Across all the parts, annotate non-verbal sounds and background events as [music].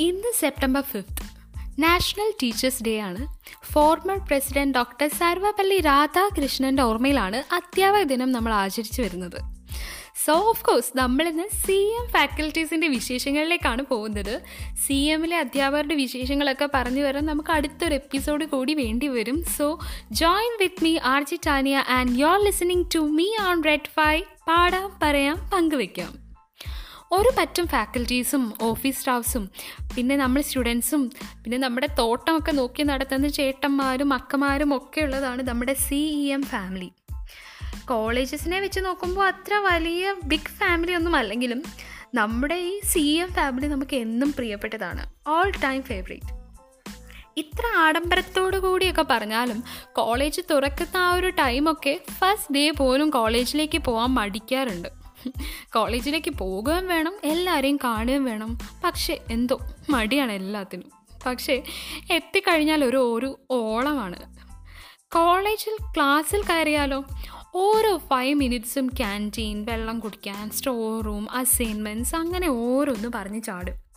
ഇന്ന് September fifth national teachers day ആണ്. Former president doctor Sarvepalli രാധാകൃഷ്ണന്റെ ഓർമ്മയിലാണ് അധ്യാപക ദിനം നമ്മൾ ആചരിച്ചു വരുന്നത്. സോ ഓഫ് കോഴ്സ് നമ്മളിന്ന് സി എം ഫാക്കൽറ്റീസിന്റെ വിശേഷങ്ങളിലേക്കാണ് പോകുന്നത്. സി എമ്മിലെ അധ്യാപകരുടെ വിശേഷങ്ങളൊക്കെ പറഞ്ഞു വരാൻ നമുക്ക് അടുത്തൊരു എപ്പിസോഡ് കൂടി വേണ്ടി വരും. So join with me RJ Tania and you are listening to me on Red FM പാടാം പറയാം പങ്കുവെക്കാം. ഒരു പറ്റും ഫാക്കൽറ്റീസും ഓഫീസ് സ്റ്റാഫ്സും പിന്നെ നമ്മൾ സ്റ്റുഡൻസും പിന്നെ നമ്മുടെ തോട്ടമൊക്കെ നോക്കി നടത്തുന്ന ചേട്ടന്മാരും അക്കമാരും ഒക്കെ ഉള്ളതാണ് നമ്മുടെ സി ഇ എം ഫാമിലി കോളേജസിനെ വെച്ച് നോക്കുമ്പോൾ അത്ര വലിയ ബിഗ് ഫാമിലി ഒന്നും അല്ലെങ്കിലും നമ്മുടെ ഈ സി എം ഫാമിലി നമുക്ക് എന്നും പ്രിയപ്പെട്ടതാണ്. ഓൾ ടൈം ഫേവറേറ്റ് ഇത്ര ആഡംബരത്തോടു കൂടിയൊക്കെ പറഞ്ഞാലും കോളേജ് തുറക്കുന്ന ആ ഒരു ടൈമൊക്കെ ഫസ്റ്റ് ഡേ പോലും കോളേജിലേക്ക് പോകാൻ മടിക്കാറുണ്ട്. കോളേജിലേക്ക് പോകുകയും വേണം എല്ലാവരെയും കാണുകയും വേണം. പക്ഷേ എന്തോ മടിയാണ് എല്ലാത്തിനും. പക്ഷേ എത്തിക്കഴിഞ്ഞാൽ ഒരു ഒരു ഓളമാണ്. കോളേജിൽ ക്ലാസ്സിൽ കയറിയാലോ? ഓരോ ഫൈവ് മിനിറ്റ്സും ക്യാന്റീൻ വെള്ളം കുടിക്കാൻ സ്റ്റോർ റൂം അസൈൻമെന്റ്സ് അങ്ങനെ ഓരോന്ന് പറഞ്ഞ് ചാടും.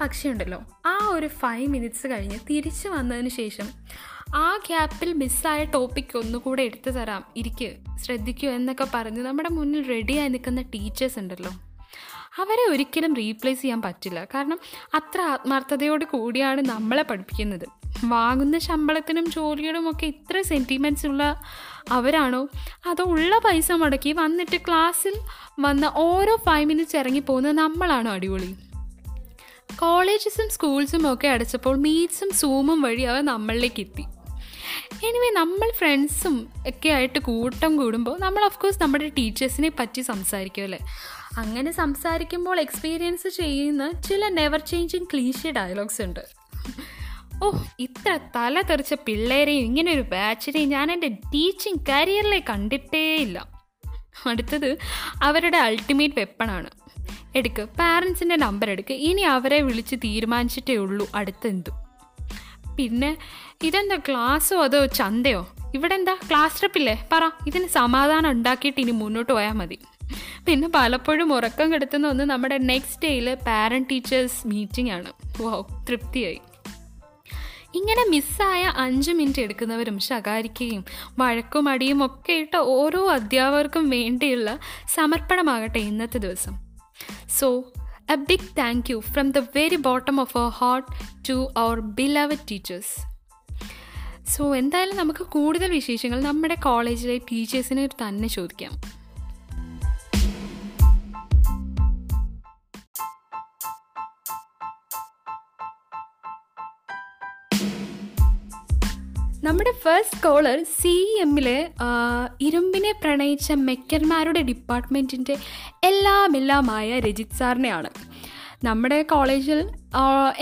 പക്ഷേ ഉണ്ടല്ലോ ആ ഒരു ഫൈവ് മിനിറ്റ്സ് കഴിഞ്ഞ് തിരിച്ചു വന്നതിന് ശേഷം ആ ഗ്യാപ്പിൽ മിസ്സായ ടോപ്പിക് ഒന്നുകൂടെ എടുത്തു തരാം. ഇരിക്ക് ശ്രദ്ധിക്കൂ എന്നൊക്കെ പറഞ്ഞ് നമ്മുടെ മുന്നിൽ റെഡിയായി നിൽക്കുന്ന ടീച്ചേഴ്സ് ഉണ്ടല്ലോ അവരെ ഒരിക്കലും റീപ്ലേസ് ചെയ്യാൻ പറ്റില്ല. കാരണം അത്ര ആത്മാർത്ഥതയോട് കൂടിയാണ് നമ്മളെ പഠിപ്പിക്കുന്നത്. വാങ്ങുന്ന ശമ്പളത്തിനും ജോലിയോടും ഒക്കെ ഇത്ര സെന്റിമെന്റ്സ് ഉള്ള അവരാണോ? അതോ ഉള്ള പൈസ മുടക്കി വന്നിട്ട് ക്ലാസ്സിൽ വന്ന ഓരോ ഫൈവ് മിനിറ്റ്സ് ഇറങ്ങി പോകുന്നത് നമ്മളാണോ അടിപൊളി? കോളേജസും സ്കൂൾസും ഒക്കെ അടച്ചപ്പോൾ മീറ്റ്സും സൂമും വഴി അവ നമ്മളിലേക്ക് എത്തി. എനിവേ നമ്മൾ ഫ്രണ്ട്സും ഒക്കെ ആയിട്ട് കൂട്ടം കൂടുമ്പോൾ നമ്മൾ ഓഫ് കോഴ്സ് നമ്മുടെ ടീച്ചേഴ്സിനെ പറ്റി സംസാരിക്കുമല്ലേ അങ്ങനെ സംസാരിക്കുമ്പോൾ എക്സ്പീരിയൻസ് ചെയ്യുന്ന ചില നെവർ ചേഞ്ചിങ് ക്ലീഷ്യ ഡയലോഗ്സ് ഉണ്ട്. ഓ ഇത്ര തല തെറിച്ച പിള്ളേരെയും ഇങ്ങനെ ഒരു ബാച്ചിനെയും ഞാൻ എന്റെ ടീച്ചിങ് കരിയറിലെ കണ്ടിട്ടേ ഇല്ല അടുത്തത് അവരുടെ അൾട്ടിമേറ്റ് വെപ്പണാണ് എടുക്ക്. പാരൻസിന്റെ നമ്പർ എടുക്ക്. ഇനി അവരെ വിളിച്ച് തീരുമാനിച്ചിട്ടേ ഉള്ളൂ അടുത്തെന്തു. പിന്നെ ഇതെന്താ ക്ലാസ്സോ അതോ ചന്തയോ? ഇവിടെ എന്താ ക്ലാസ് ട്രിപ്പില്ലേ? പറ. ഇതിന് സമാധാനം ഉണ്ടാക്കിയിട്ട് ഇനി മുന്നോട്ട് പോയാൽ മതി. പിന്നെ പലപ്പോഴും ഉറക്കം കെടുത്തുന്ന ഒന്ന് നമ്മുടെ നെക്സ്റ്റ് ഡേയിൽ പാരന്റ് ടീച്ചേഴ്സ് മീറ്റിംഗ് ആണ്. വോ തൃപ്തിയായി. ഇങ്ങനെ മിസ്സായ അഞ്ച് മിനിറ്റ് എടുക്കുന്നവരും ശകാരിക്കുകയും വഴക്കും അടിയും ഒക്കെ ഇട്ട ഓരോ അധ്യാപകർക്കും വേണ്ടിയുള്ള സമർപ്പണമാകട്ടെ ഇന്നത്തെ ദിവസം. So a big thank you from the very bottom of our heart to our beloved teachers so എന്തായാലും നമുക്ക് കൂടുതൽ വിശേഷങ്ങൾ നമ്മുടെ കോളേജിലെ ടീച്ചേഴ്സിനെ തന്നെ ചോദിക്കാം. നമ്മുടെ ഫസ്റ്റ് കോളർ സി എമ്മിലെ ഇരുമ്പിനെ പ്രണയിച്ച മെക്കന്മാരുടെ ഡിപ്പാർട്ട്മെന്റിന്റെ എല്ലാം എല്ലാമായ രജിത് സാറിനെയാണ്. നമ്മുടെ കോളേജിൽ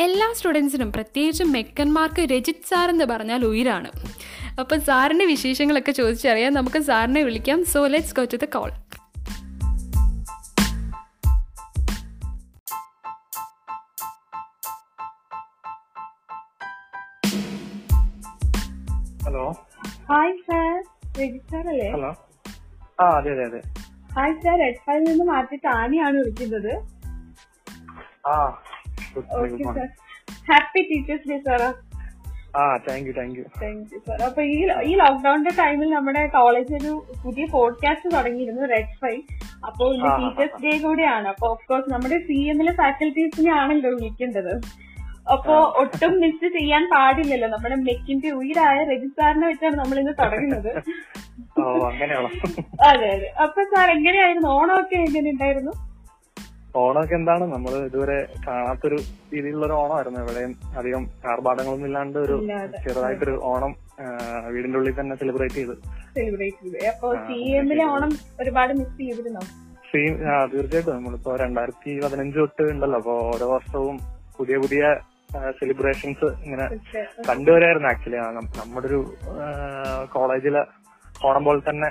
എല്ലാ സ്റ്റുഡൻസിനും പ്രത്യേകിച്ചും മെക്കന്മാർക്ക് രജിത് സാർ എന്ന് പറഞ്ഞാൽ ഉയരാണ്. അപ്പോൾ സാറിന്റെ വിശേഷങ്ങളൊക്കെ ചോദിച്ചറിയാൻ നമുക്ക് സാറിനെ വിളിക്കാം. So let's go to the call register hello. ആ അതെ അതെ അതെ. ഹായ് സാർ റെഡ് നിന്ന് മാറ്റി താനിയാണ് വിളിക്കുന്നത്. Okay sir happy teachers day sir thank you thank you thank you sir അപ്പൊ ഈ ഈ ലോക്ക്ഡൌണിന്റെ ടൈമിൽ നമ്മുടെ കോളേജ് ഒരു പുതിയ പോഡ്കാസ്റ്റ് തുടങ്ങിയിരുന്നു റെഡ് ഫൈവ് അപ്പൊ ഇന്ന് ആ, ആ, ടീച്ചേഴ്സ് ഡേ കൂടെയാണ്. അപ്പൊ ഓഫ് കോഴ്സ് നമ്മുടെ സി എമ്മിലെ ഫാക്കൽറ്റീസിനെ ആണല്ലോ വിളിക്കേണ്ടത്. അപ്പൊ ഒട്ടും മിസ് ചെയ്യാൻ പാടില്ലല്ലോ. നമ്മുടെ മെക്കിന്റെ ഉയരായ രജിസ്ട്രാറിനെ വെച്ചാണ് നമ്മൾ ഇന്ന് തുടങ്ങുന്നത് അതെ അതെ. അപ്പൊ സാർ എങ്ങനെയായിരുന്നു? ഓണമൊക്കെ എങ്ങനെ ഉണ്ടായിരുന്നു? ഓണമൊക്കെ എന്താണ്? നമ്മൾ ഇതുവരെ കാണാത്തൊരു രീതിയിലുള്ള ഒരു ഓണമായിരുന്നു. എവിടെയും അധികം ആർഭാടങ്ങളൊന്നും ഇല്ലാണ്ട് ഒരു. ചെറുതായിട്ടൊരു ഓണം വീടിന്റെ ഉള്ളിൽ തന്നെ സെലിബ്രേറ്റ് ചെയ്ത്. സെലിബ്രേറ്റ് ചെയ്ത്. അപ്പൊ സി എമ്മിലെ ഓണം ഒരുപാട് മിസ് ചെയ്തിരുന്നോ? തീർച്ചയായിട്ടും. നമ്മളിപ്പോ രണ്ടായിരത്തി പതിനഞ്ച് തൊട്ട് ഉണ്ടല്ലോ. അപ്പൊ ഓരോ വർഷവും പുതിയ പുതിയ സെലിബ്രേഷൻസ് ഇങ്ങനെ കണ്ടുവരായിരുന്നു ആക്ച്വലി നമ്മുടെ ഒരു കോളേജിലെ ഓണം പോലെ തന്നെ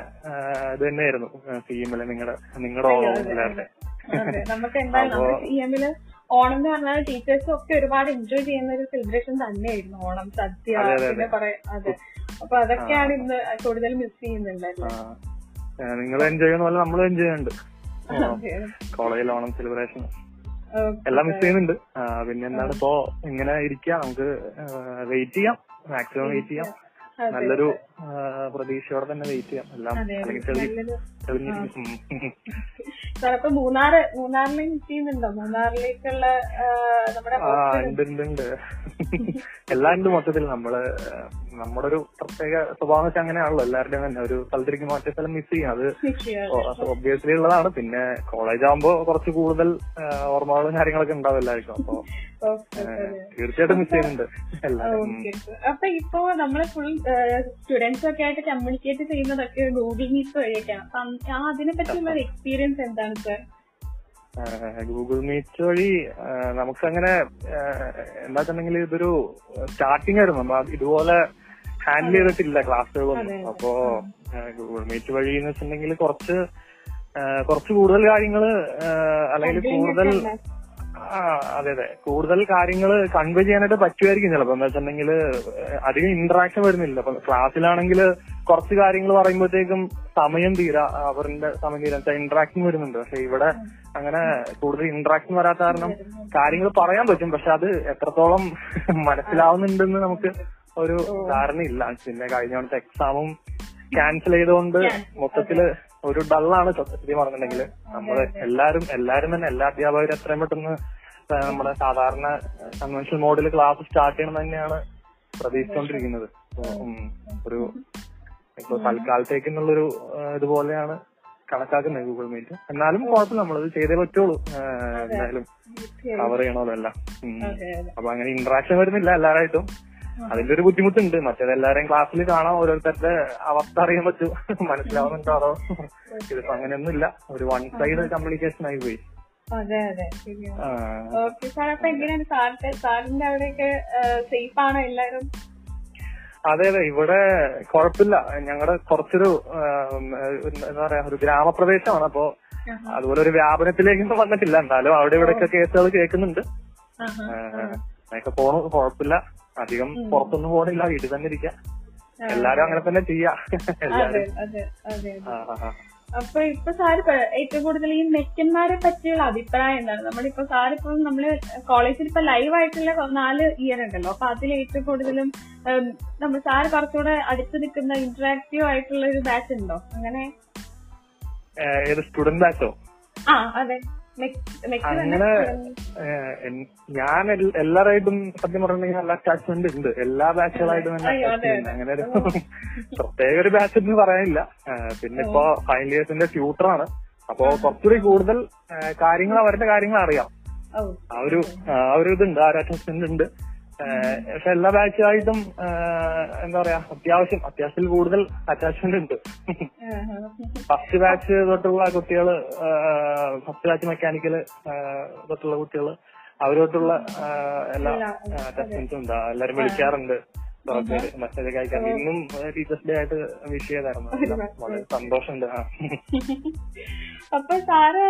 ഇത് തന്നെയായിരുന്നു സി എമ്മിലെ നിങ്ങളുടെ നിങ്ങളുടെ ഓണം സി ഓണം എന്ന് പറഞ്ഞാൽ ടീച്ചേഴ്സും ഒക്കെ ഒരുപാട് എൻജോയ് ചെയ്യുന്ന ഒരു സെലിബ്രേഷൻ തന്നെയായിരുന്നു ഓണം സദ്യ പിന്നെ അതെ. അപ്പൊ അതൊക്കെയാണ് ഇന്ന് കൂടുതൽ മിസ് ചെയ്യുന്നുണ്ടല്ലോ നിങ്ങൾ എൻജോയ് ചെയ്യുന്ന പോലെ നമ്മൾ എൻജോയ് ചെയ്യുന്നുണ്ട്. കോളേജിൽ ഓണം സെലിബ്രേഷൻ എല്ലാം മിസ് ചെയ്യുന്നുണ്ട്. പിന്നെ എന്താണ് ഇപ്പോ ഇങ്ങനെ ഇരിക്കുക നമുക്ക് വെയിറ്റ് ചെയ്യാം. മാക്സിമം വെയിറ്റ് ചെയ്യാം. നല്ലൊരു പ്രതീക്ഷയോടെ തന്നെ വെയിറ്റ് ചെയ്യാം. എല്ലാം. അല്ലെങ്കിൽ മൂന്നാറ് മിസ് ചെയ്യുന്നുണ്ടോ മൂന്നാറിലേക്കുള്ള നമ്മുടെ ഉണ്ട് ഉണ്ട് ഉണ്ട്. എല്ലാം ഉണ്ട് മൊത്തത്തിൽ നമ്മൾ നമ്മുടെ ഒരു പ്രത്യേക സ്വഭാവം വെച്ചാൽ അങ്ങനെയാണല്ലോ. എല്ലാവരുടെയും തന്നെ ഒരു സ്ഥലത്തേക്ക് മറ്റേ സ്ഥലം മിസ് ചെയ്യും. അത് ഒബ്വിയസ്ലി ഉള്ളതാണ്. പിന്നെ കോളേജ് ആകുമ്പോ കുറച്ച് കൂടുതൽ ഓർമ്മകളും കാര്യങ്ങളൊക്കെ ഉണ്ടാവും എല്ലാവർക്കും. അപ്പൊ തീർച്ചയായിട്ടും മിസ് ചെയ്യുന്നുണ്ട് എല്ലാവരും. അപ്പൊ ഇപ്പോ നമ്മൾ ഫുൾ സ്റ്റുഡൻസ് ഒക്കെ ആയിട്ട് കമ്മ്യൂണിക്കേറ്റ് ചെയ്യുന്നതൊക്കെ ഗൂഗിൾ മീറ്റ് വഴിയൊക്കെയാണ് അപ്പൊ അതിനെ പറ്റിയുള്ള എക്സ്പീരിയൻസ് എന്താണ് സർ ഗൂഗിൾ മീറ്റ് വഴി നമുക്ക് നമുക്കങ്ങനെ ആ, എന്താ വെച്ചിട്ടുണ്ടെങ്കിൽ ഇതൊരു സ്റ്റാർട്ടിംഗ് ആയിരുന്നു. നമ്മൾ ഇതുപോലെ ഹാൻഡിൽ ചെയ്തിട്ടില്ല ക്ലാസ്സുകളൊന്നും. അപ്പോ ഗൂഗിൾ മീറ്റ് വഴി എന്ന് വെച്ചിട്ടുണ്ടെങ്കിൽ കുറച്ച് കുറച്ച് കൂടുതൽ കാര്യങ്ങൾ അല്ലെങ്കിൽ കൂടുതൽ അതെ അതെ. കൂടുതൽ കാര്യങ്ങൾ കൺവേ ചെയ്യാനായിട്ട് പറ്റുമായിരിക്കും ചിലപ്പോ. എന്താ വെച്ചിട്ടുണ്ടെങ്കിൽ അധികം ഇന്ററാക്ഷൻ വരുന്നില്ല. അപ്പൊ ക്ലാസ്സിലാണെങ്കിൽ കുറച്ച് കാര്യങ്ങൾ പറയുമ്പോഴത്തേക്കും സമയം തീരാ അവരുടെ സമയം തീരാ. ഇന്ററാക്ഷൻ വരുന്നുണ്ട്. പക്ഷെ ഇവിടെ അങ്ങനെ കൂടുതൽ ഇന്ററാക്ഷൻ വരാത്ത കാരണം കാര്യങ്ങൾ പറയാൻ പറ്റും. പക്ഷെ അത് എത്രത്തോളം മനസ്സിലാവുന്നുണ്ടെന്ന് നമുക്ക് ഒരു ധാരണയില്ല. പിന്നെ കഴിഞ്ഞ തവണത്തെ എക്സാമും ക്യാൻസൽ ചെയ്തുകൊണ്ട് മൊത്തത്തിൽ ഒരു ഡള്ളാണ് സത്യം പറഞ്ഞിട്ടുണ്ടെങ്കിൽ നമ്മൾ എല്ലാരും എല്ലാരും തന്നെ എല്ലാ അധ്യാപകരും എത്രയും പെട്ടെന്ന് നമ്മുടെ സാധാരണ കൺവെൻഷണൽ മോഡിൽ ക്ലാസ് സ്റ്റാർട്ട് ചെയ്യണം തന്നെയാണ് പ്രതീക്ഷിച്ചുകൊണ്ടിരിക്കുന്നത് ഒരു ഇപ്പൊ തൽക്കാലത്തേക്ക് എന്നുള്ളൊരു ഇതുപോലെയാണ് കണക്കാക്കുന്നത് ഗൂഗിൾ മീറ്റ് എന്നാലും കുഴപ്പമില്ല. നമ്മളത് ചെയ്തേ പറ്റുള്ളൂ. എന്തായാലും കവർ ചെയ്യണമല്ലോ എല്ലാം അപ്പൊ അങ്ങനെ ഇന്ററാക്ഷൻ വരുന്നില്ല എല്ലാവരായിട്ടും അതിന്റെ ഒരു ബുദ്ധിമുട്ടുണ്ട്. മറ്റേത് എല്ലാവരെയും ക്ലാസ്സിൽ കാണാം ഓരോരുത്തരുടെ അവസ്ഥ അറിയാൻ പറ്റും. മനസ്സിലാവുന്നുണ്ടോ അതോ? ഇതിപ്പോ അങ്ങനെയൊന്നും ഇല്ല ഒരു വൺ സൈഡ് കമ്മ്യൂണിക്കേഷൻ ആയി പോയി. അതെ അതെ. ശരിയാണ് ആ, ഓക്കെ സാർ. അപ്പൊ എങ്ങനെയാണ് സാറിന്റെ സാറിന്റെ അവിടെയൊക്കെ സേഫ് ആണോ എല്ലാരും അതെ അതെ. ഇവിടെ കുഴപ്പമില്ല. ഞങ്ങളുടെ കുറച്ചൊരു എന്താ പറയാ ഒരു ഗ്രാമപ്രദേശമാണ്. അപ്പോ അതുപോലെ ഒരു വ്യാപനത്തിലേക്കൊന്നും വന്നിട്ടില്ല. എന്തായാലും അവിടെ ഇവിടെയൊക്കെ കേസുകൾ കേൾക്കുന്നുണ്ട്. അതൊക്കെ അങ്ങനെയൊക്കെ പോണു. കുഴപ്പമില്ല. അധികം പുറത്തൊന്നും പോകണില്ല വീട്ടിൽ തന്നെ ഇരിക്കാം. എല്ലാരും അങ്ങനെ തന്നെ ചെയ്യാ. അപ്പൊ ഇപ്പൊ സാറ് ഏറ്റവും കൂടുതൽ ഈ മെക്കന്മാരെ പറ്റിയുള്ള അഭിപ്രായം എന്താണ്? നമ്മളിപ്പോ സാറിപ്പോ നമ്മൾ കോളേജിൽ ഇപ്പൊ ലൈവ് ആയിട്ടുള്ള നാല് ഇയർ ഉണ്ടല്ലോ. അപ്പൊ അതിൽ ഏറ്റവും കൂടുതലും നമ്മൾ സാർ കുറച്ചുകൂടെ അടുത്ത് നിൽക്കുന്ന ഇന്ററാക്റ്റീവ് ആയിട്ടുള്ള ഒരു ബാച്ച് ഉണ്ടോ? അങ്ങനെ? സ്റ്റുഡന്റ് ബാച്ചോ ആ അതെ. അങ്ങനെ ഞാൻ എല്ലാ എല്ലാവരായിട്ടും സത്യം പറഞ്ഞിട്ടുണ്ടെങ്കിൽ നല്ല അറ്റാച്ച്മെന്റ് ഉണ്ട്. എല്ലാ ബാച്ചുകളായിട്ടും തന്നെ ഉണ്ട്. അങ്ങനെ ഒരു പ്രത്യേക ഒരു ബാച്ച് എന്ന് പറയാനില്ല. പിന്നെ ഇപ്പോ ഫൈനൽ ഇയേഴ്സിന്റെ ട്യൂട്ടറാണ് അപ്പോ കുറച്ചുകൂടി കൂടുതൽ കാര്യങ്ങൾ അവരുടെ കാര്യങ്ങൾ അറിയാം. ആ ഒരു ആ ഒരു ഇതുണ്ട് ആ ഒരു അറ്റാച്ച്മെന്റ് ഉണ്ട്. പക്ഷെ എല്ലാ ബാച്ചുമായിട്ടും എന്താ പറയാ അത്യാവശ്യം അത്യാവശ്യത്തിൽ കൂടുതൽ അറ്റാച്ച്മെന്റ് ഉണ്ട്. ഫസ്റ്റ് ബാച്ച് തൊട്ടുള്ള കുട്ടികൾ ഫസ്റ്റ് ബാച്ച് മെക്കാനിക്കൽ തൊട്ടുള്ള കുട്ടികൾ അവരോട്ടുള്ള എല്ലാ അറ്റാച്ച്മെന്റ്സും ഉണ്ട്. എല്ലാരും വിളിക്കാറുണ്ട്. മെസ്സേജ് ഒക്കെ ഇന്നും ടീച്ചേഴ്സ് ഡേ ആയിട്ട് വിഷ് ചെയ്തായിരുന്നു വളരെ സന്തോഷമുണ്ട്. അപ്പൊ സാറ്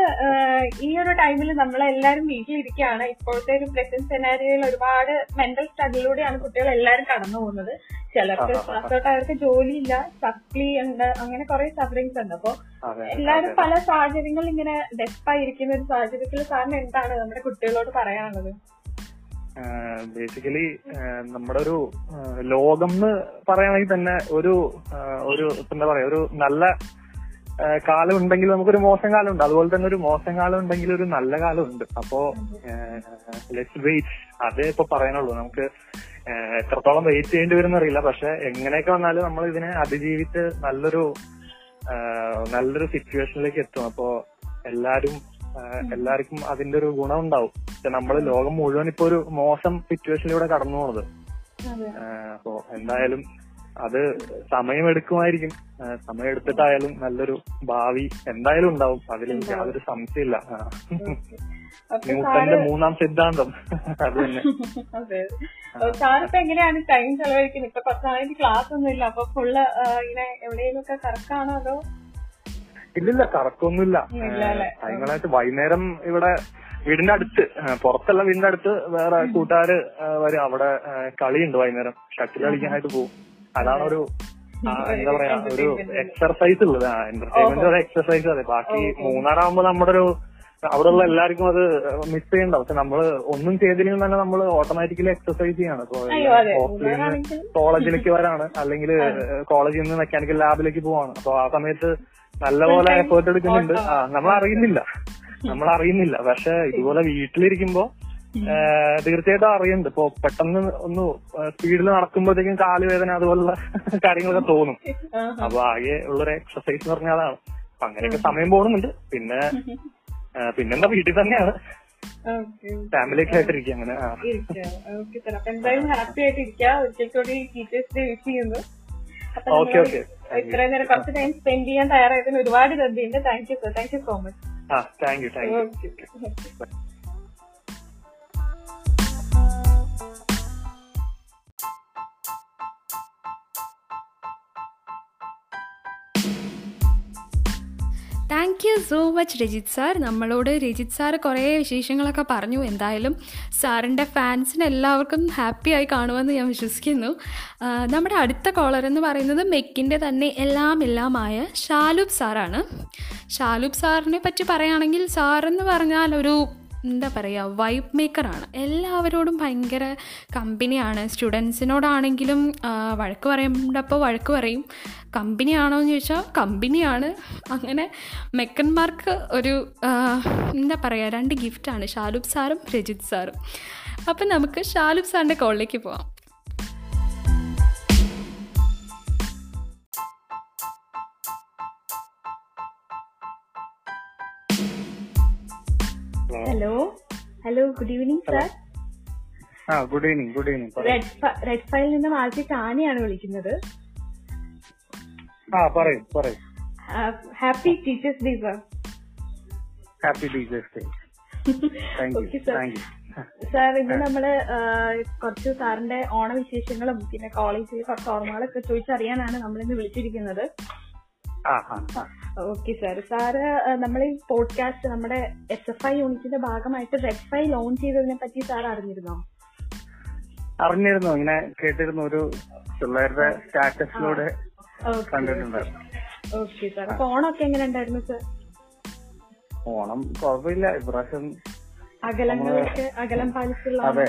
ഈ ഒരു ടൈമിൽ നമ്മളെല്ലാരും വീട്ടിലിരിക്കുകയാണ്. ഇപ്പോഴത്തെ ഒരു പ്രസന്റ് സെനാരിയോയിൽ ഒരുപാട് മെന്റൽ സ്ട്രഗിളിലൂടെയാണ് കുട്ടികൾ എല്ലാരും കടന്നു പോകുന്നത്. ചിലർക്ക് പാസ്ഔട്ട് അവർക്ക് ജോലിയില്ല സപ്ലി ഉണ്ട് അങ്ങനെ കുറെ സഫറിങ്സ് ഉണ്ട്. അപ്പൊ എല്ലാരും പല സാഹചര്യങ്ങളിൽ ഇങ്ങനെ ഡെസ്പായിരിക്കുന്ന ഒരു സാഹചര്യത്തിൽ സാറിന് എന്താണ് നമ്മുടെ കുട്ടികളോട് പറയാനുള്ളത്? ബേസിക്കലി നമ്മുടെ ഒരു ലോകം എന്ന് പറയുകയാണെങ്കിൽ തന്നെ ഒരു ഒരു എന്താ പറയാ ഒരു നല്ല കാലം ഉണ്ടെങ്കിൽ നമുക്കൊരു മോശം കാലം ഉണ്ട് അതുപോലെ തന്നെ ഒരു മോശം കാലം ഉണ്ടെങ്കിൽ ഒരു നല്ല കാലം ഉണ്ട് അപ്പോ ലെറ്റ്സ് വെയിറ്റ് അതേ ഇപ്പൊ പറയാനുള്ളൂ. നമുക്ക് എത്രത്തോളം വെയിറ്റ് ചെയ്യേണ്ടി വരും അറിയില്ല. പക്ഷെ എങ്ങനെയൊക്കെ വന്നാലും നമ്മൾ ഇതിനെ അതിജീവിച്ച് നല്ലൊരു നല്ലൊരു സിറ്റുവേഷനിലേക്ക് എത്തും. അപ്പോ എല്ലാരും എല്ലാവർക്കും അതിന്റെ ഒരു ഗുണം ഉണ്ടാവും പക്ഷെ നമ്മൾ ലോകം മുഴുവൻ ഇപ്പൊ ഒരു മോശം സിറ്റുവേഷനിലൂടെ കടന്നു പോണത്. അപ്പോ എന്തായാലും അത് സമയമെടുക്കുമായിരിക്കും. സമയമെടുത്തിട്ടായാലും നല്ലൊരു ഭാവി എന്തായാലും ഉണ്ടാവും. അതിൽ എനിക്ക് യാതൊരു സംശയമില്ല. ന്യൂട്ടന്റെ മൂന്നാം സിദ്ധാന്തം. അത് തന്നെ. [laughs] സാറിപ്പോ എങ്ങനെയാണ് ടൈം ചെലവഴിക്കുന്നത്? ഇപ്പൊ ക്ലാസ് ഒന്നും ഇല്ല അപ്പൊ ഫുള്ള് ഇങ്ങനെ എവിടെയെങ്കിലും ഒക്കെ കറക്കാണോ അതോ ഇല്ലില്ല കറക്കൊന്നുമില്ല? ഭയങ്കരമായിട്ട് വൈകുന്നേരം ഇവിടെ വീടിന്റെ അടുത്ത് പുറത്തുള്ള പുറത്തല്ല വീടിന്റെ അടുത്ത് വേറെ കൂട്ടുകാര് വരും. അവിടെ കളിയുണ്ട് വൈകുന്നേരം. ഷട്ടിൽ കളിക്കാനായിട്ട് പോകും അതാണ് ഒരു എന്താ പറയാ ഒരു എക്സർസൈസ് ഉള്ളത്. എന്റർടൈൻമെന്റ് ഒരു എക്സർസൈസ് അതെ. ബാക്കി മൂന്നാറാകുമ്പോ നമ്മുടെ ഒരു അവിടെ ഉള്ള എല്ലാവർക്കും അത് മിസ് ചെയ്യണ്ട പക്ഷെ നമ്മൾ ഒന്നും ചെയ്തില്ലെങ്കിൽ തന്നെ നമ്മൾ ഓട്ടോമാറ്റിക്കലി എക്സസൈസ് ചെയ്യാണ്. ഹോസ്റ്റലിൽ നിന്ന് കോളേജിലേക്ക് വരാണ്. അല്ലെങ്കിൽ കോളേജിൽ നിന്ന് മെക്കാനിക്കൽ ലാബിലേക്ക് പോവാണ്. അപ്പൊ ആ സമയത്ത് നല്ലപോലെ എഫേർട്ട് എടുക്കുന്നുണ്ട്. ആ നമ്മൾ അറിയുന്നില്ല നമ്മൾ അറിയുന്നില്ല പക്ഷെ ഇതുപോലെ വീട്ടിലിരിക്കുമ്പോ തീർച്ചയായിട്ടും അറിയുന്നുണ്ട്. ഇപ്പൊ പെട്ടെന്ന് ഒന്ന് സ്പീഡിൽ നടക്കുമ്പോഴത്തേക്കും കാലുവേദന അതുപോലുള്ള [laughs] കാര്യങ്ങളൊക്കെ തോന്നും. അപ്പൊ ആകെ ഉള്ളൊരു എക്സസൈസ് എന്ന് പറഞ്ഞാൽ അതാണ്. അപ്പൊ അങ്ങനെയൊക്കെ സമയം പോകുന്നുണ്ട്. പിന്നെ പിന്നെ പിന്നെന്താ വീട്ടിൽ തന്നെയാണ്. ഫാമിലിയൊക്കെ ഫാമിലി ഒക്കെ ആയിട്ടിരിക്കുക അങ്ങനെ ഓക്കെ ഓക്കെ. ഇത്രയും നേരം കുറച്ച് ടൈം സ്പെൻഡ് ചെയ്യാൻ തയ്യാറായതിന് ഒരുപാട് നന്ദിയുണ്ട് thank you sir thank you so much ആ thank you thank you thank you so much Rajith sir. നമ്മളോട് രജിത് സാർ കുറേ വിശേഷങ്ങളൊക്കെ പറഞ്ഞു. എന്തായാലും സാറിന്റെ ഫാൻസിന് എല്ലാവർക്കും ഹാപ്പി ആയി കാണുമെന്ന് ഞാൻ വിശ്വസിക്കുന്നു. നമ്മുടെ അടുത്ത കോളർ എന്ന് പറയുന്നത് മെക്കിന്റെ തന്നെ എല്ലാം എല്ലാമായ ഷാലൂബ് സാറാണ്. ഷാലൂബ് സാറിനെ പറ്റി പറയുകയാണെങ്കിൽ സാറെന്ന് പറഞ്ഞാൽ ഒരു എന്താ പറയുക വൈബ് മേക്കറാണ് എല്ലാവരോടും ഭയങ്കര കമ്പനിയാണ് സ്റ്റുഡൻസിനോടാണെങ്കിലും വഴക്ക് പറയുമ്പോൾ വഴക്ക് പറയും. കമ്പനിയാണോ എന്ന് ചോദിച്ചാൽ കമ്പനിയാണ് അങ്ങനെ മെക്കന്മാർക്ക് ഒരു എന്താ പറയുക രണ്ട് ഗിഫ്റ്റാണ് ഷാലൂബ് സാറും രജിത് സാറും. അപ്പം നമുക്ക് ഷാലൂബ് സാറിന്റെ കോളിലേക്ക് പോവാം. Hello hello good evening sir good evening good evening Red Red ഫയലിൽ നിന്ന് ആദ്യ ടാനിയാണ് വിളിക്കുന്നത്. ആ പറയും പറയും. Happy teachers day sir happy teachers day sir okay ഇന്ന് നമ്മൾ കുറച്ച് സാറിന്റെ ഓണവിശേഷങ്ങളും പിന്നെ കോളേജിലെ കുറച്ച് ഓർമ്മകളൊക്കെ ചോദിച്ചറിയാനാണ് നമ്മൾ ഇന്ന് വിളിച്ചിരിക്കുന്നത്. ഓക്കെ സാർ സാറ് നമ്മൾ ഈ പോഡ്കാസ്റ്റ് നമ്മുടെ എസ് എഫ് ഐ യൂണിറ്റിന്റെ ഭാഗമായിട്ട് റെഡ് ഫൈ ലോഞ്ച് ചെയ്തതിനെ പറ്റി സാർ അറിഞ്ഞിരുന്നോ? അറിഞ്ഞിരുന്നു. ഇങ്ങനെ കേട്ടിരുന്നു. ഒരു പിള്ളേരുടെ സ്റ്റാറ്റസിലൂടെ കണ്ടിട്ടുണ്ടായിരുന്നു. ഓക്കെ സാർ അപ്പൊ ഓണമൊക്കെ എങ്ങനെ ഉണ്ടായിരുന്നു സാർ ഓണം കുഴപ്പമില്ല. ഇപ്രാവശ്യം അകലങ്ങളൊക്കെ അകലം പാലിച്ചുള്ള അതെ.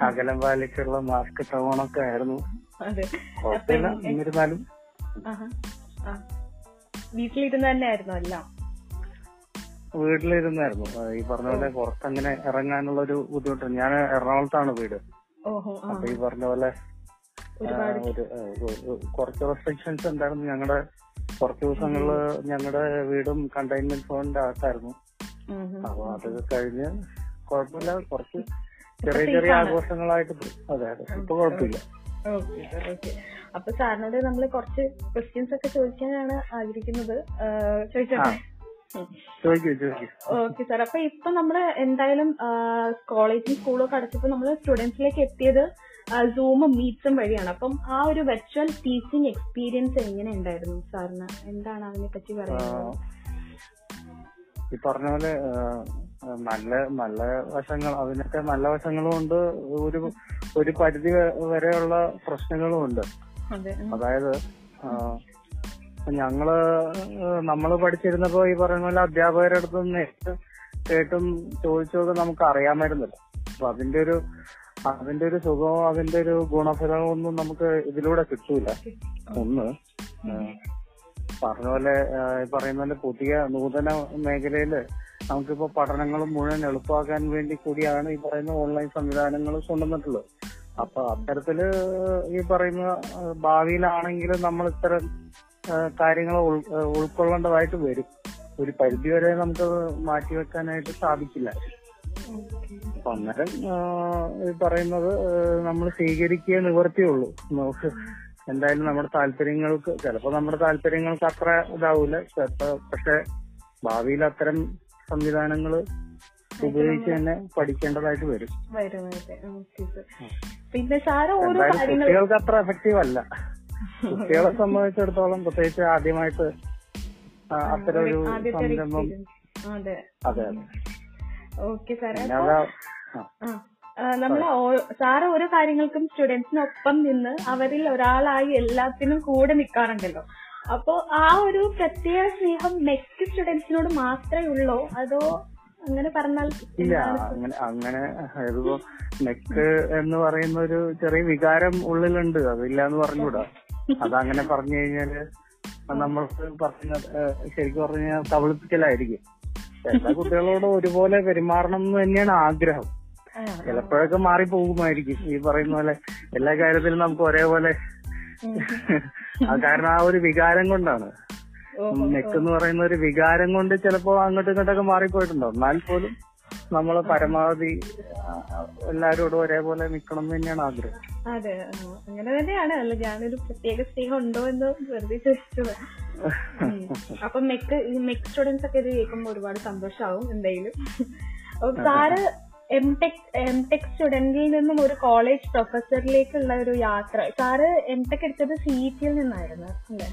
അകലം പാലിച്ചുള്ള മാസ്ക് ഇട്ട ഓണമൊക്കെ ആയിരുന്നു. അതെ. കുഴപ്പമില്ല. എന്നിരുന്നാലും. വീട്ടിലിരുന്ന് തന്നെ അല്ല എല്ലാം. വീട്ടിലിരുന്നായിരുന്നു. ഈ പറഞ്ഞ പോലെ പുറത്തങ്ങനെ ഇറങ്ങാനുള്ള ഒരു ബുദ്ധിമുട്ട്. ഞാൻ എറണാകുളത്താണ് വീട്. അപ്പൊ ഈ പറഞ്ഞ പോലെ കുറച്ച് റെസ്ട്രിക്ഷൻസ് ഉണ്ടായിരുന്നു ഞങ്ങളുടെ കുറച്ച് ദിവസങ്ങളിൽ ഞങ്ങളുടെ വീടും കണ്ടെയ്ൻമെന്റ് സോണിന്റെ അകത്തായിരുന്നു. അപ്പൊ അത് കഴിഞ്ഞ് കുഴപ്പമില്ല. കുറച്ച് ചെറിയ ചെറിയ ആഘോഷങ്ങളായിട്ട് അതെ അതെ. ഇപ്പൊ കുഴപ്പമില്ല. ഓക്കെ സാർ ഓക്കെ അപ്പൊ സാറിനോട് നമ്മൾ കുറച്ച് ക്വസ്റ്റ്യൻസ് ഒക്കെ ചോദിക്കാനാണ് ആഗ്രഹിക്കുന്നത്. ചോദിച്ചോട്ടെ? ഓക്കെ സാർ അപ്പൊ ഇപ്പൊ നമ്മൾ എന്തായാലും കോളേജും സ്കൂളും ഒക്കെ അടച്ചപ്പോ നമ്മൾ സ്റ്റുഡൻസിലേക്ക് എത്തിയത് സൂമും മീറ്റ്സും വഴിയാണ്. അപ്പം ആ ഒരു വെർച്വൽ ടീച്ചിങ് എക്സ്പീരിയൻസ് എങ്ങനെ ഉണ്ടായിരുന്നു സാറിന്? എന്താണ് അതിനെ പറ്റി പറയുന്നത്? ഈ പറഞ്ഞ പോലെ നല്ല നല്ല വശങ്ങൾ അതിനൊക്കെ നല്ല വശങ്ങളും ഉണ്ട്. ഒരു ഒരു പരിധി വരെയുള്ള പ്രശ്നങ്ങളും ഉണ്ട്. അതായത് ഞങ്ങൾ നമ്മൾ പഠിച്ചിരുന്നപ്പോ ഈ പറയുന്ന പോലെ അധ്യാപകരുടെ അടുത്ത് നേരിട്ട് കേട്ടും ചോദിച്ചൊക്കെ നമുക്ക് അറിയാമായിരുന്നില്ല അപ്പൊ അതിന്റെ ഒരു അതിന്റെ ഒരു സുഖമോ അതിന്റെ ഒരു ഗുണഫലവും ഒന്നും നമുക്ക് ഇതിലൂടെ കിട്ടൂല. ഒന്ന് പറഞ്ഞ പോലെ പറയുന്ന പോലെ പുതിയ നൂതന മേഖലയിൽ നമുക്കിപ്പോ പഠനങ്ങൾ മുഴുവൻ എളുപ്പമാക്കാൻ വേണ്ടി കൂടിയാണ് ഈ പറയുന്ന ഓൺലൈൻ സംവിധാനങ്ങൾ കൊണ്ടുവന്നിട്ടുള്ളത്. അപ്പൊ അത്തരത്തിൽ ഈ പറയുന്ന ഭാവിയിലാണെങ്കിലും നമ്മൾ ഇത്തരം കാര്യങ്ങൾ ഉൾക്കൊള്ളേണ്ടതായിട്ട് വരും. ഒരു പരിധി വരെ നമുക്ക് മാറ്റിവെക്കാനായിട്ട് സാധിക്കില്ല. അപ്പൊ അന്നേരം ഈ പറയുന്നത് നമ്മൾ സ്വീകരിക്കുക നിവർത്തിയുള്ളൂ നമുക്ക് എന്തായാലും നമ്മുടെ താല്പര്യങ്ങൾക്ക് ചിലപ്പോ നമ്മുടെ താല്പര്യങ്ങൾക്ക് അത്ര ഇതാവൂല. ചിലപ്പോ പക്ഷെ ഭാവിയിൽ അത്തരം സംവിധാനങ്ങൾ ഉപയോഗിച്ച് തന്നെ പഠിക്കേണ്ടതായിട്ട് വരും. പിന്നെ സാറ് കുട്ടികൾക്ക് അത്ര എഫക്റ്റീവ് അല്ല. [laughs] കുട്ടികളെ സംബന്ധിച്ചിടത്തോളം പ്രത്യേകിച്ച് ആദ്യമായിട്ട് അത്തരം ഒരു സംരംഭം അതെ. അതെ ഓക്കെ സാർ. നമ്മൾ സാറ് ഓരോ കാര്യങ്ങൾക്കും സ്റ്റുഡൻസിനൊപ്പം നിന്ന് അവരിൽ ഒരാളായി എല്ലാത്തിനും കൂടെ നിൽക്കാറുണ്ടല്ലോ അപ്പോ ആ ഒരു പ്രത്യേക സ്നേഹം നെക്സ്റ്റ് സ്റ്റുഡൻസിനോട് മാത്രമേ ഉള്ളോ? അതോ അങ്ങനെ പറഞ്ഞാൽ ഇല്ല അങ്ങനെ അങ്ങനെ ഇതിപ്പോ മെക്ക് എന്ന് പറയുന്ന ഒരു ചെറിയ വികാരം ഉള്ളിലുണ്ട്. അതില്ല എന്ന് പറഞ്ഞുകൂടാ. അതങ്ങനെ പറഞ്ഞു കഴിഞ്ഞാൽ നമ്മൾക്ക് പറഞ്ഞ ശരിക്കും പറഞ്ഞു കഴിഞ്ഞാൽ കബളിപ്പിക്കലായിരിക്കും എല്ലാ കുട്ടികളോടും ഒരുപോലെ പെരുമാറണം എന്ന് തന്നെയാണ് ആഗ്രഹം. ചിലപ്പോഴൊക്കെ മാറിപ്പോകുമായിരിക്കും. ഈ പറയുന്ന പോലെ എല്ലാ കാര്യത്തിലും നമുക്ക് ഒരേപോലെ കാരണം ആ ഒരു വികാരം കൊണ്ടാണ്. നെക്ക് എന്ന് പറയുന്ന ഒരു വികാരം കൊണ്ട് ചിലപ്പോ അങ്ങോട്ടും ഇങ്ങോട്ടൊക്കെ മാറിപ്പോയിട്ടുണ്ടാവും എന്നാൽ പോലും നമ്മൾ പരമാവധി എല്ലാരോടും ഒരേപോലെ നിക്കണം എന്ന് തന്നെയാണ് ആഗ്രഹം. അതെ അങ്ങനെ തന്നെയാണ്. അല്ല ഞാനൊരു പ്രത്യേക സ്നേഹം ഉണ്ടോ എന്ന് വെറുതെ ചോദിച്ചത്. അപ്പൊ മെക്ക് ഈ മെക്ക് സ്റ്റുഡൻസ് ഒക്കെ ഇത് കേൾക്കുമ്പോൾ ഒരുപാട് സന്തോഷമാവും എന്തായാലും. അപ്പൊ sir M Tech M Tech സ്റ്റുഡന്റിൽ നിന്നും ഒരു കോളേജ് പ്രൊഫസറിലേക്കുള്ള ഒരു യാത്ര. സാറ് എം ടെക് എടുത്തത് സി ഇ ടിയിൽ നിന്നായിരുന്നു അല്ലേ?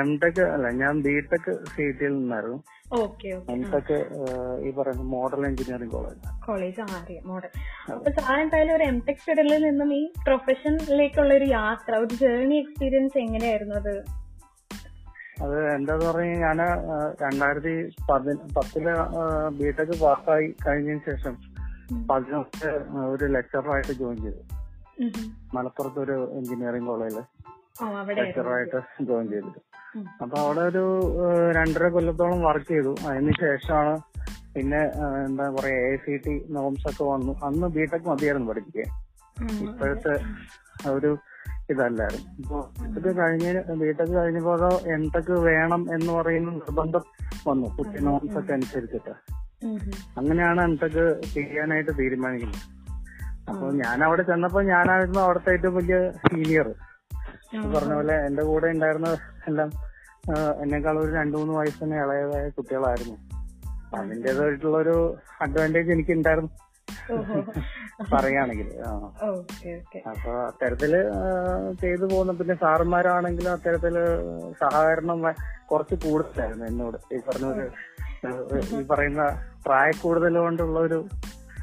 എം ടെക് അല്ല ഞാൻ ബി ടെക് സി ടിയിൽ നിന്നായിരുന്നു. എം ടെക് ഈ പറയുന്ന മോഡൽ എഞ്ചിനീയറിംഗ് കോളേജ് കോളേജ് അറിയാം മോഡൽ അപ്പൊ സാർ എന്തായാലും ഒരു എം ടെക് സ്റ്റുഡന്റിൽ നിന്നും ഈ പ്രൊഫഷനിലേക്കുള്ള ഒരു യാത്ര ഒരു ജേർണി എക്സ്പീരിയൻസ് എങ്ങനെയായിരുന്നു അത്? അത് എന്താന്ന് പറഞ്ഞാൽ ഞാൻ രണ്ടായിരത്തി പതിന പത്തിൽ ബി ടെക് പാസ്സായി കഴിഞ്ഞതിന് ശേഷം പതിനൊന്ന് ഒരു ലെക്ചറായിട്ട് ജോയിൻ ചെയ്തു. മലപ്പുറത്ത് ഒരു എഞ്ചിനീയറിംഗ് കോളേജിൽ ലെക്ചറായിട്ട് ജോയിൻ ചെയ്തിട്ട്. അപ്പൊ അവിടെ ഒരു രണ്ടര കൊല്ലത്തോളം വർക്ക് ചെയ്തു. അതിന് ശേഷമാണ് പിന്നെ എന്താ പറയാ എ സി ടി നോംസ് ഒക്കെ വന്നു. അന്ന് ബിടെക് മതിയായിരുന്നു പഠിപ്പിക്കാൻ. ഇപ്പോഴത്തെ ഒരു ഇതല്ലായിരുന്നു. ഇപ്പൊ ബിടെക് കഴിഞ്ഞ് ബിടെക് കഴിഞ്ഞപ്പോ എന്തൊക്കെ വേണം എന്ന് പറയുന്ന നിർബന്ധം വന്നു. കുട്ടി നോംസ് ഒക്കെ അനുസരിച്ചിട്ട്. അങ്ങനെയാണ് എന്തൊക്കെ ചെയ്യാനായിട്ട് തീരുമാനിക്കുന്നത്. അപ്പൊ ഞാൻ അവിടെ ചെന്നപ്പോ ഞാനായിരുന്നു അവിടുത്തെ ഏറ്റവും വലിയ സീനിയർ പറഞ്ഞ പോലെ എന്റെ കൂടെ ഉണ്ടായിരുന്ന എല്ലാം എന്നെക്കാൾ ഒരു രണ്ടു മൂന്ന് വയസ്സിന് ഇളയതായ കുട്ടികളായിരുന്നു. അതിന്റേതായിട്ടുള്ള ഒരു അഡ്വാന്റേജ് എനിക്ക് ഉണ്ടായിരുന്നു. പറയുകയാണെങ്കിൽ ഓക്കെ അപ്പൊ അത്തരത്തിൽ ചെയ്തു പോകുന്ന പിന്നെ സാറന്മാരാണെങ്കിലും അത്തരത്തിൽ സഹകരണം കുറച്ച് കൂടുതലായിരുന്നു എന്നോട്. ഈ പറഞ്ഞ ഒരു ഈ പറയുന്ന പ്രായ കൂടുതൽ കൊണ്ടുള്ള ഒരു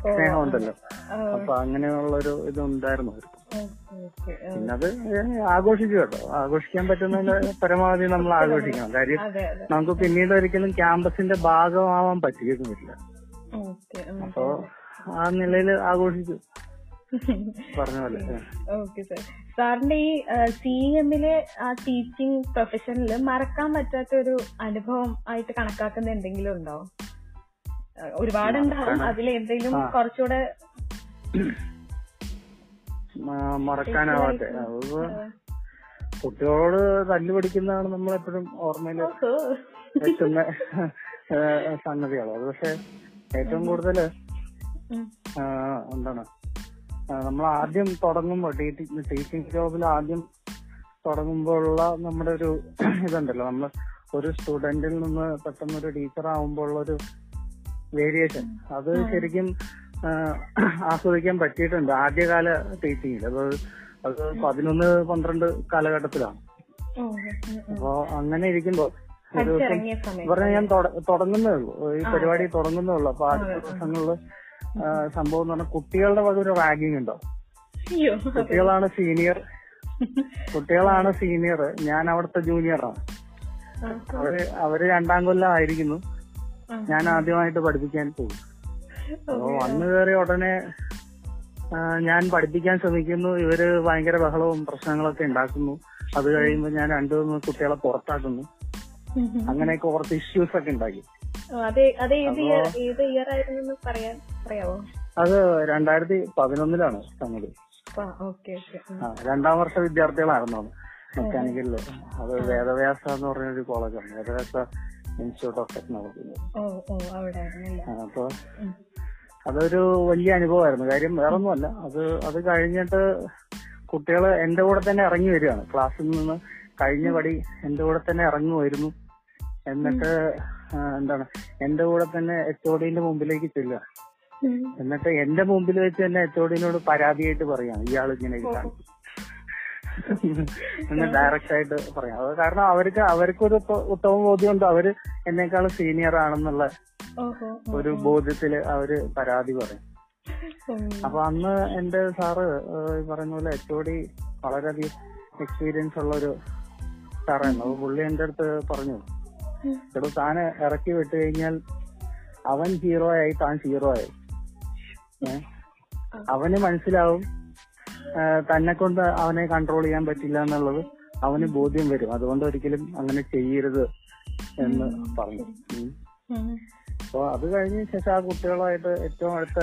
സ്നേഹം ഉണ്ടല്ലോ അപ്പൊ അങ്ങനെയുള്ള ഒരു ഇത് ഉണ്ടായിരുന്നു അവർക്ക് ഓക്കെ പിന്നെ അത് ആഘോഷിച്ചു കേട്ടോ. ആഘോഷിക്കാൻ പറ്റുന്നതിന്റെ പരമാവധി നമ്മൾ ആഘോഷിക്കണം. കാര്യം നമുക്ക് പിന്നീട് ഒരിക്കലും ക്യാമ്പസിന്റെ ഭാഗമാവാൻ പറ്റിയിരുന്നില്ല അപ്പോ ആ നിലയിൽ ആഘോഷിച്ചു. Okay sir. സാറിന്റെ ഈ സി എമ്മിലെ ആ ടീച്ചിങ് പ്രൊഫഷനിൽ മറക്കാൻ പറ്റാത്ത ഒരു അനുഭവം ആയിട്ട് കണക്കാക്കുന്ന എന്തെങ്കിലും ഉണ്ടോ? ഒരുപാട് ഒരുപാടുണ്ടാവും അതിൽ എന്തെങ്കിലും കുറച്ചുകൂടെ മറക്കാനാവാത്ത. കുട്ടികളോട് തല്ലു പഠിക്കുന്നതാണ് നമ്മളെപ്പോഴും ഓർമ്മയിൽ. വെക്കുന്ന സംഗതികൾ. അത് പക്ഷെ ഏറ്റവും കൂടുതൽ. എന്താണ് നമ്മൾ ആദ്യം തുടങ്ങുമ്പോൾ ടീച്ചിങ് ജോബിൽ ആദ്യം തുടങ്ങുമ്പോഴുള്ള നമ്മുടെ ഒരു ഇതുണ്ടല്ലോ. നമ്മൾ ഒരു സ്റ്റുഡന്റിൽ നിന്ന് പെട്ടെന്ന് ഒരു ടീച്ചർ ആവുമ്പോൾ ഒരു വേരിയേഷൻ. അത് ശരിക്കും ആസ്വദിക്കാൻ പറ്റിയിട്ടുണ്ട് ആദ്യകാല ടീച്ചിങ്ങിൽ. അത് അത് പതിനൊന്ന് പന്ത്രണ്ട് കാലഘട്ടത്തിലാണ്. അപ്പോ അങ്ങനെ ഇരിക്കുമ്പോ ഒരു ദിവസം പഠിച്ചിറങ്ങിയ സമയം പറഞ്ഞ ഞാൻ തുടങ്ങുന്നേ ഉള്ളൂ. ഈ പരിപാടി തുടങ്ങുന്നേ ഉള്ളൂ. അപ്പൊ ആദ്യ ദിവസങ്ങളിൽ ആ, സംഭവം എന്ന് പറഞ്ഞാൽ കുട്ടികളുടെ വക ഒരു റാഗിങ് ഉണ്ടോ? കുട്ടികളാണ് സീനിയർ കുട്ടികളാണ് സീനിയർ ഞാൻ അവിടുത്തെ ജൂനിയറാണ് അവർ അവർ രണ്ടാം കൊല്ലം ആയിരിക്കുന്നു. ഞാൻ ആദ്യമായിട്ട് പഠിപ്പിക്കാൻ പോകും. അപ്പൊ വന്നു കയറി ഉടനെ ഞാൻ പഠിപ്പിക്കാൻ ശ്രമിക്കുന്നു. ഇവർ ഭയങ്കര ബഹളവും പ്രശ്നങ്ങളൊക്കെ ഉണ്ടാക്കുന്നു. അത് കഴിയുമ്പോൾ ഞാൻ രണ്ടു മൂന്ന് കുട്ടികളെ പുറത്താക്കുന്നു. അങ്ങനെയൊക്കെ കുറച്ച് ഇഷ്യൂസ് ഒക്കെ ഉണ്ടാക്കി. അതെ ഏത് ഇയർ ആയിരുന്നു പറയാൻ പറയാവോ അത് രണ്ടായിരത്തി പതിനൊന്നിലാണ് സംഗതി രണ്ടാം വർഷ വിദ്യാർത്ഥികളായിരുന്നു മെക്കാനിക്കലിൽ അത് വേദവ്യാസ എന്ന് പറഞ്ഞ ഒരു കോളേജാണ്. Vedavyasa institute of technology. അപ്പൊ അതൊരു വലിയ അനുഭവമായിരുന്നു. കാര്യം വേറൊന്നുമല്ല. അത് അത് കഴിഞ്ഞിട്ട് കുട്ടികൾ എന്റെ കൂടെ തന്നെ ഇറങ്ങി വരികയാണ്. ക്ലാസ്സിൽ നിന്ന് കഴിഞ്ഞ പടി എന്റെ കൂടെ തന്നെ ഇറങ്ങുമായിരുന്നു. എന്നിട്ട് എന്താണ് എന്റെ കൂടെ തന്നെ എച്ച് ഒഡിന്റെ മുമ്പിലേക്ക് ചെല്ലുക. എന്നിട്ട് എന്റെ മുമ്പിൽ വെച്ച് തന്നെ എച്ച് ഒഡിനോട് പരാതിയായിട്ട് പറയാം ഇയാൾ ഇങ്ങനെ എന്ന് ഡയറക്റ്റ് ആയിട്ട് പറയാം. അത് കാരണം അവർക്ക് അവർക്കൊരു ഉത്തമ ബോധ്യമുണ്ട്. അവർ എന്നെക്കാളും സീനിയർ ആണെന്നുള്ള ഒരു ബോധ്യത്തിൽ അവർ പരാതി പറയും. അപ്പൊ അന്ന് എന്റെ സാറ് പറയുന്ന പോലെ എച്ച് ഒ ഡി വളരെയധികം എക്സ്പീരിയൻസ് ഉള്ള ഒരു സാറായിരുന്നു. അപ്പൊ പുള്ളി എന്റെ അടുത്ത് പറഞ്ഞു. എടോ താൻ ഇറക്കി വിട്ടു കഴിഞ്ഞാൽ അവൻ ഹീറോ ആയി താൻ സീറോ ആയി? അവന് മനസ്സിലാവും തന്നെ കൊണ്ട് അവനെ കൺട്രോൾ ചെയ്യാൻ പറ്റില്ല എന്നുള്ളത് അവന് ബോധ്യം വരും അതുകൊണ്ട് ഒരിക്കലും അങ്ങനെ ചെയ്യരുത് എന്ന് പറഞ്ഞു. അപ്പൊ അത് കഴിഞ്ഞ ശേഷം ആ കുട്ടികളായിട്ട് ഏറ്റവും അടുത്ത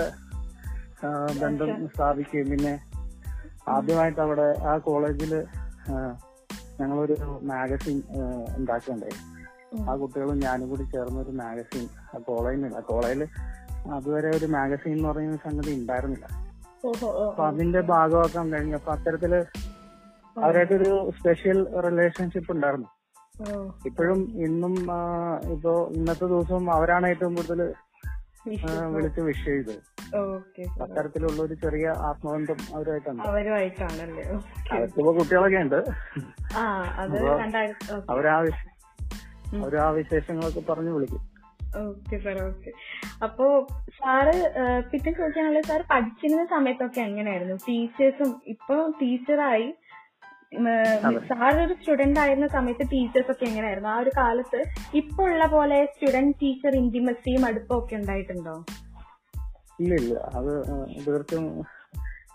ബന്ധം സ്ഥാപിക്കുകയും പിന്നെ ആദ്യമായിട്ട് അവിടെ ആ കോളേജിൽ ആ, ഞങ്ങളൊരു മാഗസിൻ ഉണ്ടാക്കുകയുണ്ടായി ആ കുട്ടികളും ഞാനും കൂടി ചേർന്ന ഒരു മാഗസീൻ ആ കോളേജിൽ അതുവരെ ഒരു മാഗസീൻ എന്ന് പറയുന്ന സംഗതി ഉണ്ടായിരുന്നില്ല. അപ്പൊ അതിന്റെ ഭാഗമാക്കാൻ കഴിഞ്ഞു അപ്പൊ അത്തരത്തിൽ അവരായിട്ടൊരു സ്പെഷ്യൽ റിലേഷൻഷിപ്പ് ഉണ്ടായിരുന്നു. ഇപ്പോഴും ഇന്നും ഇപ്പോ ഇന്നത്തെ ദിവസം അവരാണ് ഏറ്റവും കൂടുതൽ വിളിച്ച് വിഷ് ചെയ്തത്. അത്തരത്തിലുള്ള ഒരു ചെറിയ ആത്മബന്ധം അവരുമായിട്ടാണ്. അവരുമായിട്ടാണല്ലേ? അവർക്കിപ്പോ കുട്ടികളൊക്കെ ഉണ്ട്. അവരാ വിശ- ആ വിശേഷങ്ങളൊക്കെ പറഞ്ഞു വിളിക്കും. Okay sir okay. അപ്പോ സാറ് പിന്നെ ചോദിക്കാനുള്ളത് സാർ പഠിച്ചിരുന്ന സമയത്തൊക്കെ എങ്ങനെയായിരുന്നു? ടീച്ചേഴ്സും ഇപ്പൊ ടീച്ചറായി. സാർ ഒരു സ്റ്റുഡന്റ് ആയിരുന്ന സമയത്ത് ടീച്ചേഴ്സ് ഒക്കെ എങ്ങനെയായിരുന്നു? ആ ഒരു കാലത്ത് ഇപ്പൊ ഉള്ള പോലെ സ്റ്റുഡന്റ് ടീച്ചർ ഇന്റിമസിയും അടുപ്പം ഒക്കെ ഉണ്ടായിട്ടുണ്ടോ? ഇല്ല ഇല്ല അത് തീർച്ചയായും തീർത്തും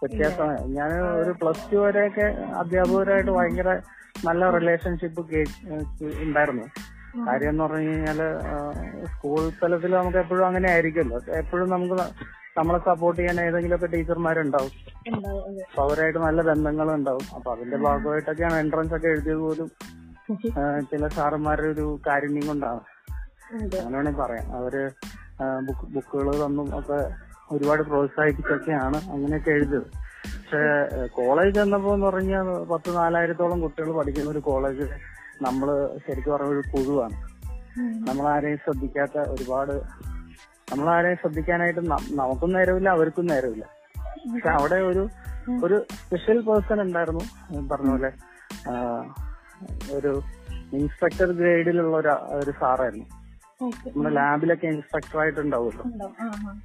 വ്യത്യാസമാണ്. ഞാൻ ഒരു പ്ലസ് ടു വരെയൊക്കെ അധ്യാപകരായിട്ട് ഭയങ്കര നല്ല റിലേഷൻഷിപ്പ് ഉണ്ടായിരുന്നു. കാര്യം എന്ന് പറഞ്ഞു കഴിഞ്ഞാൽ സ്കൂൾ തലത്തിൽ നമുക്ക് എപ്പോഴും അങ്ങനെ ആയിരിക്കുമല്ലോ. എപ്പോഴും നമുക്ക് നമ്മളെ സപ്പോർട്ട് ചെയ്യാൻ ഏതെങ്കിലുമൊക്കെ ടീച്ചർമാരുണ്ടാവും. അപ്പൊ അവരായിട്ട് നല്ല ബന്ധങ്ങളും ഉണ്ടാവും അപ്പൊ അതിന്റെ ഭാഗമായിട്ടൊക്കെയാണ് എൻട്രൻസ് ഒക്കെ എഴുതിയത് പോലും ചില സാറന്മാരുടെ ഒരു കാരുണ്യം കൊണ്ടാണ്. അതെ. അങ്ങനെ വേണമെങ്കിൽ പറയാം. അവർ ബുക്കുകൾ തന്നും ഒക്കെ ഒരുപാട് പ്രോത്സാഹിപ്പിച്ചൊക്കെയാണ് അങ്ങനെയൊക്കെ എഴുതിയത്. പക്ഷെ കോളേജ് എന്നപ്പോ എന്ന് പറഞ്ഞാൽ പത്ത് നാലായിരത്തോളം കുട്ടികൾ പഠിക്കുന്ന ഒരു കോളേജ് നമ്മൾ ശരിക്കും പറഞ്ഞ ഒരു പുഴുവാണ് നമ്മളാരെയും ശ്രദ്ധിക്കാത്ത ഒരുപാട് നമ്മളാരെയും ശ്രദ്ധിക്കാനായിട്ട് നമുക്കും നേരമില്ല അവർക്കും നേരമില്ല. പക്ഷെ അവിടെ ഒരു ഒരു സ്പെഷ്യൽ പേഴ്സൺ ഉണ്ടായിരുന്നു. പറഞ്ഞ പോലെ ഒരു ഇൻസ്പെക്ടർ ഗ്രേഡിലുള്ള ഒരു ഒരു സാറായിരുന്നു. നമ്മുടെ ലാബിലൊക്കെ ഇൻസ്പെക്ടർ ആയിട്ട് ഉണ്ടാവുമല്ലോ ഉണ്ടാവും. ആ ആ.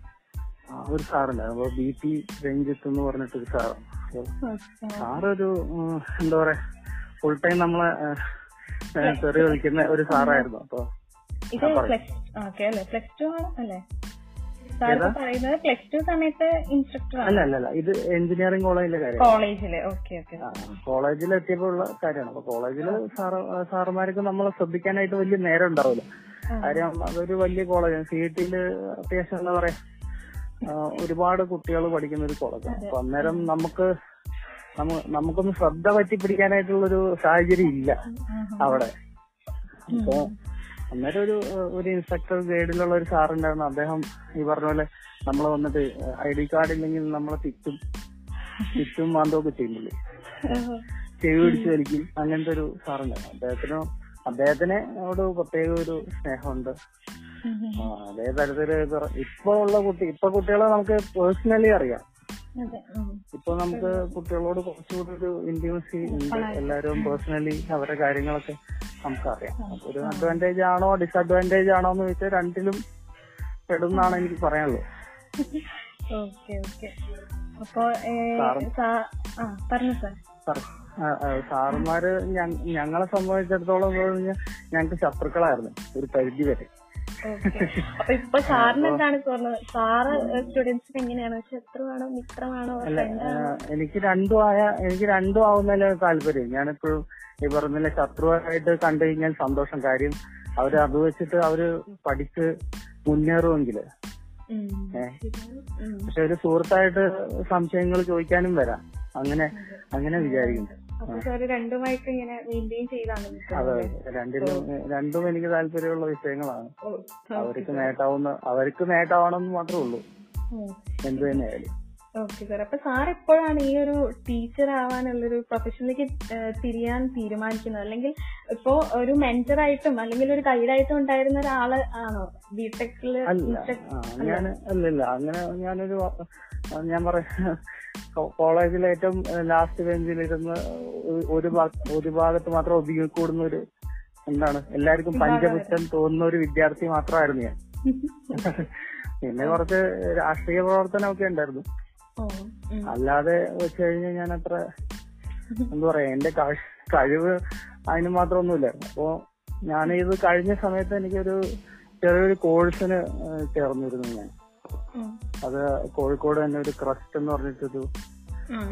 ആ ഒരു സാറുണ്ടായിരുന്നു അപ്പൊ ബി പി രഞ്ജിത്ത് എന്ന് പറഞ്ഞിട്ട് ഒരു സാറ്. അപ്പൊ ഓക്കെ സാറൊരു എന്താ പറയാ ഫുൾ ടൈം നമ്മളെ തെറി വിളിക്കുന്ന ഒരു സാറായിരുന്നു അപ്പൊ ഇത് പ്ലസ് ഓക്കെ അല്ലേ? പ്ലസ് ടു ആണ് അല്ലേ? പറയുന്നത് പ്ലസ് ടു സമയത്ത് ഇൻസ്ട്രക്ടർ അല്ല അല്ല അല്ല ഇത് എഞ്ചിനീയറിംഗ് കോളേജിലെ കാര്യം കോളേജിൽ ഓക്കെ ഓക്കെ കോളേജിൽ എത്തിയപ്പോൾ ഉള്ള കാര്യമാണ്. അപ്പൊ കോളേജിൽ സാറ് സാറുമാർക്ക് നമ്മളെ ശ്രദ്ധിക്കാനായിട്ട് വലിയ നേരം ഉണ്ടാവില്ല. കാര്യം അതൊരു വലിയ കോളേജാണ് സി ടിയിൽ അത്യാവശ്യം എന്താ പറയാ ഒരുപാട് കുട്ടികൾ പഠിക്കുന്ന ഒരു കോളേജാണ് അപ്പൊ അന്നേരം നമുക്ക് നമുക്കൊന്ന് ശ്രദ്ധ പറ്റി പിടിക്കാനായിട്ടുള്ളൊരു സാഹചര്യം ഇല്ല അവിടെ അപ്പൊ അന്നേരം ഒരു ഒരു ഇൻസ്ട്രക്ടർ ഗൈഡിലുള്ള ഒരു സാറുണ്ടായിരുന്നു. അദ്ദേഹം ഈ പറഞ്ഞ പോലെ നമ്മൾ വന്നിട്ട് ഐ ഡി കാർഡ് ഇല്ലെങ്കിൽ നമ്മളെ തിറ്റും തിറ്റും മാന്തമൊക്കെ ചെയ്യുന്നില്ലേ ചെവി പിടിച്ച് വലിക്കും. അങ്ങനത്തെ ഒരു സാറുണ്ടായിരുന്നു. അദ്ദേഹത്തിന് അദ്ദേഹത്തിന് അവിടെ പ്രത്യേക ഒരു സ്നേഹമുണ്ട്. അതേ തരത്തിൽ ഇപ്പൊ- ഉള്ള കുട്ടി ഇപ്പൊ കുട്ടികളെ നമുക്ക് പേഴ്സണലി അറിയാം. ഇപ്പൊ നമുക്ക് കുട്ടികളോട് കുറച്ചുകൂടി ഒരു ഇന്റിമസി ഉണ്ട് എല്ലാവരും പേഴ്സണലി അവരുടെ കാര്യങ്ങളൊക്കെ നമുക്കറിയാം. ഒരു അഡ്വാന്റേജ് ആണോ ഡിസഡ്വാന്റേജ് ആണോ എന്ന് ചോദിച്ചാൽ രണ്ടിലും പെടുന്നാണ് എനിക്ക് പറയാനുള്ളത് സാറന്മാര് സാറുമാര് ഞങ്ങളെ സംബന്ധിച്ചിടത്തോളം ഞങ്ങൾക്ക് ശത്രുക്കളായിരുന്നു ഒരു പരിധി വരെ. [laughs] അപ്പൊ ഇപ്പൊ സാറിന് എന്താണ് തോന്നുന്നത്? സാറ് സ്റ്റുഡൻസിന് എങ്ങനെയാണ്? ശത്രുവാണോ മിത്രമാണോ? എനിക്ക് രണ്ടും ആയ എനിക്ക് രണ്ടും ആവുന്നതിലാണ് താല്പര്യം ഞാനിപ്പോഴും ഈ പറഞ്ഞ ശത്രുവായിട്ട് കണ്ടു കഴിഞ്ഞാൽ സന്തോഷം. കാര്യം അവർ അത് വെച്ചിട്ട് അവർ പഠിച്ച് മുന്നേറുമെങ്കിൽ. പക്ഷെ ഒരു സുഹൃത്തായിട്ട് സംശയങ്ങൾ ചോദിക്കാനും വരാം. അങ്ങനെ അങ്ങനെ വിചാരിക്കുന്നു. രണ്ടിലും രണ്ടും എനിക്ക് താല്പര്യമുള്ള വിഷയങ്ങളാണ്. അവർക്ക് നേട്ടാവുന്ന അവർക്ക് നേട്ടാവണമെന്ന് മാത്രമേ ഉള്ളൂ. എന്ത് തന്നെയായാലും. ഓക്കെ സാർ അപ്പൊ സാർ എപ്പോഴാണ് ഈ ഒരു ടീച്ചർ ആവാനുള്ളൊരു പ്രൊഫഷനിലേക്ക് തിരിയാൻ തീരുമാനിക്കുന്നത്? അല്ലെങ്കിൽ ഇപ്പോ ഒരു മെന്ററായിട്ടും അല്ലെങ്കിൽ ഒരു ഗൈഡായിട്ടും ഉണ്ടായിരുന്ന ഒരാൾ ആണോ? ബിടെക്കിൽ ഞാൻ അല്ലല്ല അങ്ങനെ ഞാനൊരു ഞാൻ പറയാം കോളേജിൽ ഏറ്റവും ലാസ്റ്റ് ബെഞ്ചിലിരുന്ന് ഒരു- ഒരു ഭാഗ- ഭാഗത്ത് മാത്രം ഒതുങ്ങിക്കൂടുന്ന ഒരു എന്താണ്? എല്ലാവർക്കും പഞ്ചപുറ്റം തോന്നുന്ന ഒരു വിദ്യാർത്ഥി മാത്രമായിരുന്നു ഞാൻ. പിന്നെ കുറച്ച് രാഷ്ട്രീയ പ്രവർത്തനമൊക്കെ ഉണ്ടായിരുന്നു. അല്ലാതെ വെച്ച് കഴിഞ്ഞാൽ ഞാൻ അത്ര എന്താ പറയാ എന്റെ കഴി- കഴിവ് അതിന് മാത്രമൊന്നുമില്ല. അപ്പോ ഞാൻ ഇത് കഴിഞ്ഞ സമയത്ത് എനിക്കൊരു ചെറിയൊരു കോഴ്സിന് ചേർന്നിരുന്നു ഞാൻ. അത് കോഴിക്കോട് തന്നെ ഒരു ക്രസ്റ്റ് എന്ന് പറഞ്ഞിട്ടൊരു.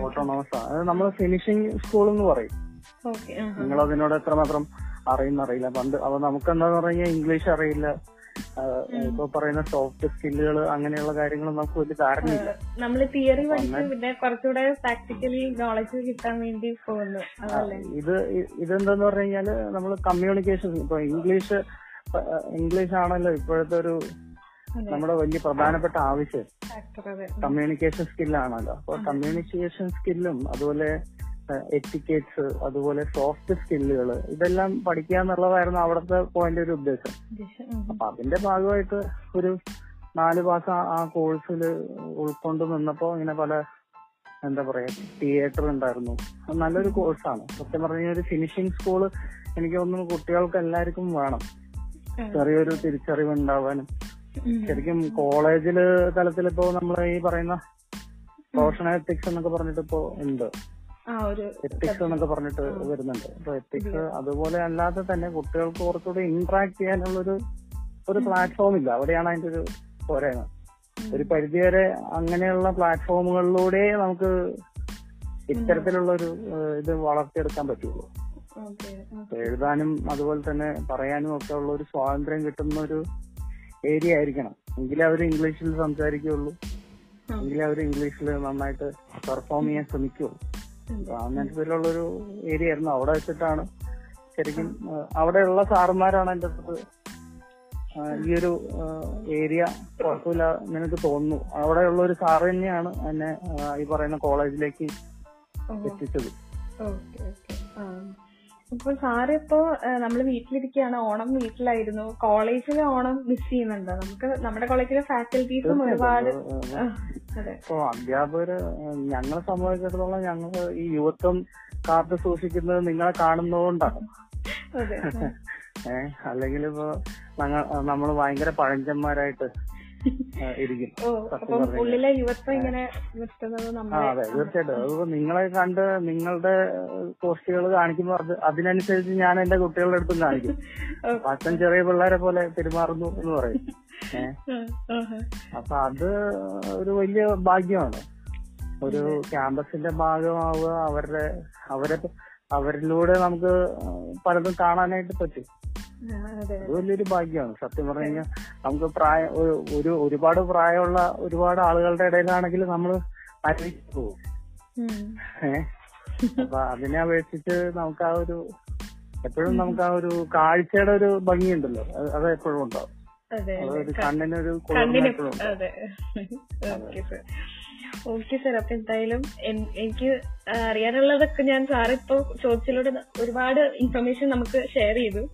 ഓട്ടോണോമസ് ആണ്. അത് നമ്മൾ ഫിനിഷിംഗ് സ്കൂൾ എന്ന് പറയും. നിങ്ങൾ അതിനോട് എത്രമാത്രം അറിയുന്നറിയില്ല. പണ്ട് അപ്പൊ നമുക്ക് എന്താന്ന് പറഞ്ഞാൽ ഇംഗ്ലീഷ് അറിയില്ല. ഇപ്പൊ പറയുന്ന സോഫ്റ്റ് സ്കില്ലുകൾ അങ്ങനെയുള്ള കാര്യങ്ങൾ നമുക്ക് വലിയ ധാരണയില്ല. നമ്മൾ തിയറി പഠിച്ച് പിന്നെ കുറച്ചുകൂടെ പ്രാക്ടിക്കലി നോളജ് കിട്ടാൻ വേണ്ടി പോകുന്നു. ഇത് ഇതെന്താന്ന് പറഞ്ഞു കഴിഞ്ഞാൽ നമ്മൾ കമ്മ്യൂണിക്കേഷൻ ഇപ്പൊ ഇംഗ്ലീഷ് ഇംഗ്ലീഷ് ആണല്ലോ ഇപ്പോഴത്തെ ഒരു നമ്മുടെ വലിയ പ്രധാനപ്പെട്ട ആവശ്യം. കമ്മ്യൂണിക്കേഷൻ സ്കില്ലാണല്ലോ അപ്പൊ കമ്മ്യൂണിക്കേഷൻ സ്കില്ലും അതുപോലെ എറ്റിക്കേറ്റ്സ് അതുപോലെ സോഫ്റ്റ് സ്കില്ലുകൾ ഇതെല്ലാം പഠിക്കുക എന്നുള്ളതായിരുന്നു അവിടുത്തെ പോയിന്റ് ഒരു ഉദ്ദേശം. അപ്പൊ അതിന്റെ ഭാഗമായിട്ട് ഒരു നാല് മാസം ആ കോഴ്സിൽ ഉൾക്കൊണ്ട് നിന്നപ്പോ ഇങ്ങനെ പല എന്താ പറയാ തിയേറ്റർ ഉണ്ടായിരുന്നു. നല്ലൊരു കോഴ്സാണ് സത്യം പറഞ്ഞ ഒരു ഫിനിഷിംഗ് സ്കൂൾ എനിക്ക് തോന്നുന്നു കുട്ടികൾക്ക് എല്ലാവർക്കും വേണം. ചെറിയൊരു തിരിച്ചറിവ് ഉണ്ടാവാനും ശരിക്കും കോളേജിൽ തലത്തിൽ ഇപ്പോ നമ്മൾ ഈ പറയുന്ന പ്രൊഫഷണൽ എത്തിക്സ് എന്നൊക്കെ പറഞ്ഞിട്ട് ഇപ്പോ ഉണ്ട്. എത്തിക്സ് എന്നൊക്കെ പറഞ്ഞിട്ട് വരുന്നുണ്ട്. അപ്പൊ എത്തിക്സ് അതുപോലെ അല്ലാതെ തന്നെ കുട്ടികൾക്ക് കുറച്ചുകൂടി ഇന്ററാക്ട് ചെയ്യാനുള്ള ഒരു ഒരു പ്ലാറ്റ്ഫോം ഇല്ല. അവിടെയാണ് അതിന്റെ ഒരു പോരായ്മ. ഒരു പരിധിവരെ അങ്ങനെയുള്ള പ്ലാറ്റ്ഫോമുകളിലൂടെ നമുക്ക് ഇത്തരത്തിലുള്ള ഒരു ഇത് വളർത്തിയെടുക്കാൻ പറ്റുള്ളൂ. എഴുതാനും അതുപോലെ തന്നെ പറയാനും ഒക്കെ ഉള്ള ഒരു സ്വാതന്ത്ര്യം കിട്ടുന്ന ഒരു ഏരിയ ആയിരിക്കണം. എങ്കിലേ അവർ ഇംഗ്ലീഷിൽ സംസാരിക്കുകയുള്ളൂ. എങ്കിലേ അവർ ഇംഗ്ലീഷിൽ നന്നായിട്ട് പെർഫോം ചെയ്യാൻ ശ്രമിക്കുകയുള്ളൂ. ഒരു ഏരിയ ആയിരുന്നു അവിടെ വെച്ചിട്ടാണ് ശരിക്കും അവിടെയുള്ള സാറുമാരാണ് എന്റെ അടുത്ത് ഈ ഒരു ഏരിയ കുഴപ്പമില്ല എനിക്ക് തോന്നുന്നു. അവിടെയുള്ള ഒരു സാറ് തന്നെയാണ് എന്നെ ഈ പറയുന്ന കോളേജിലേക്ക് എത്തിച്ചത്. ഓക്കെ സാറിപ്പോ നമ്മൾ വീട്ടിലിരിക്കുകയാണ് ഓണം വീട്ടിലായിരുന്നു. കോളേജിലെ ഓണം മിസ് ചെയ്യുന്നുണ്ടോ. നമുക്ക് നമ്മുടെ കോളേജിലെ ഫാക്കൽറ്റീസും ഒരുപാട് ഇപ്പൊ അധ്യാപകര് ഞങ്ങളെ സംബന്ധിച്ചിടത്തോളം ഞങ്ങൾ ഈ യുവത്വം കാത്തു സൂക്ഷിക്കുന്നത് നിങ്ങളെ കാണുന്നതുകൊണ്ടാണ്. [laughs] ഏഹ് അല്ലെങ്കിൽ ഇപ്പൊ നമ്മൾ ഭയങ്കര പഴഞ്ചന്മാരായിട്ട് ഇരിക്കും. ഓ സത്യം ഉള്ളിലെ യുവത്വം ഇങ്ങനെ അതെ തീർച്ചയായിട്ടും. അതിപ്പോ നിങ്ങളെ കണ്ട് നിങ്ങളുടെ പോസ്റ്റുകൾ കാണിക്കുമ്പോൾ അത് അതിനനുസരിച്ച് ഞാൻ എന്റെ കുട്ടികളുടെ അടുത്തും കാണിക്കും. [laughs] അച്ഛൻ ചെറിയ പിള്ളേരെ പോലെ പെരുമാറുന്നു എന്ന് പറയും. [laughs] അപ്പൊ അത് ഒരു വലിയ ഭാഗ്യമാണ്. ഒരു ക്യാമ്പസിന്റെ ഭാഗമാവുക അവരുടെ അവരെ അവരിലൂടെ നമുക്ക് പലതും കാണാനായിട്ട് പറ്റും. അതെ വലിയൊരു ഭാഗ്യമാണ്. സത്യം പറഞ്ഞു കഴിഞ്ഞാൽ നമുക്ക് പ്രായം ഒരു- ഒരു ഒരുപാട് പ്രായമുള്ള ഒരുപാട് ആളുകളുടെ ഇടയിലാണെങ്കിൽ നമ്മൾ അരിച്ചു പോകും. ഏഹ് അപ്പൊ അതിനെ അപേക്ഷിച്ച് നമുക്ക് ആ ഒരു എപ്പോഴും നമുക്ക് ആ ഒരു കാഴ്ചയുടെ ഒരു ഭംഗിയുണ്ടല്ലോ. അത് എപ്പോഴും ഉണ്ടാവും. അതൊരു കണ്ണിനൊരു കുളിർമ അതെ. Okay sir. Okay sir. അപ്പൊ എന്തായാലും എനിക്ക് അറിയാനുള്ളതൊക്കെ ഞാൻ സാറിപ്പോ ഇപ്പൊ ചോദിച്ചതിലൂടെ ഒരുപാട് ഇൻഫർമേഷൻ നമുക്ക് ഷെയർ ചെയ്തു.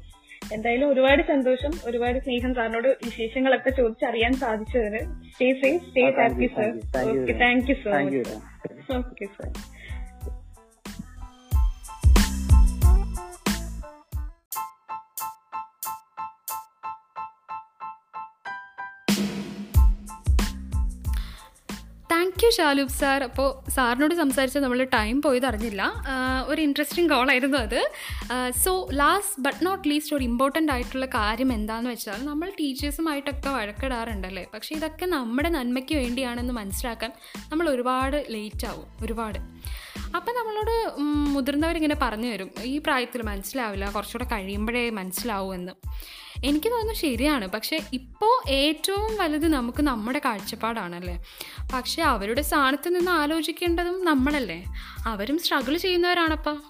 എന്തായാലും ഒരുപാട് സന്തോഷം ഒരുപാട് സ്നേഹം സാറിനോട് വിശേഷങ്ങളൊക്കെ ചോദിച്ചറിയാൻ സാധിച്ചതിന്. Stay safe stay happy sir okay thank you so thank you much okay sir you Shaloob sir അപ്പോൾ സാറിനോട് സംസാരിച്ച നമ്മൾ ടൈം പോയത് അറിഞ്ഞില്ല. ഒരു ഇൻട്രസ്റ്റിംഗ് കോളായിരുന്നു അത്. So last but not least ഒരു ഇമ്പോർട്ടന്റ് ആയിട്ടുള്ള കാര്യം എന്താണെന്ന് വെച്ചാൽ നമ്മൾ ടീച്ചേഴ്സുമായിട്ടൊക്കെ വഴക്കിടാറുണ്ടല്ലേ? പക്ഷേ ഇതൊക്കെ നമ്മുടെ നന്മയ്ക്ക് വേണ്ടിയാണെന്ന് മനസ്സിലാക്കാൻ നമ്മൾ ഒരുപാട് ലേറ്റ് ആവും. ഒരുപാട്. അപ്പം നമ്മളോട് മുതിർന്നവരിങ്ങനെ പറഞ്ഞു തരും ഈ പ്രായത്തിൽ മനസ്സിലാവില്ല കുറച്ചുകൂടെ കഴിയുമ്പോഴേ മനസ്സിലാവൂ എന്ന്. എനിക്ക് തോന്നുന്നു ശരിയാണ്. പക്ഷേ ഇപ്പോൾ ഏറ്റവും വലുത് നമുക്ക് നമ്മുടെ കാഴ്ചപ്പാടാണല്ലേ? പക്ഷേ അവരുടെ സ്ഥാനത്ത് നിന്ന് ആലോചിക്കേണ്ടതും നമ്മളല്ലേ? അവരും സ്ട്രഗിൾ ചെയ്യുന്നവരാണപ്പം.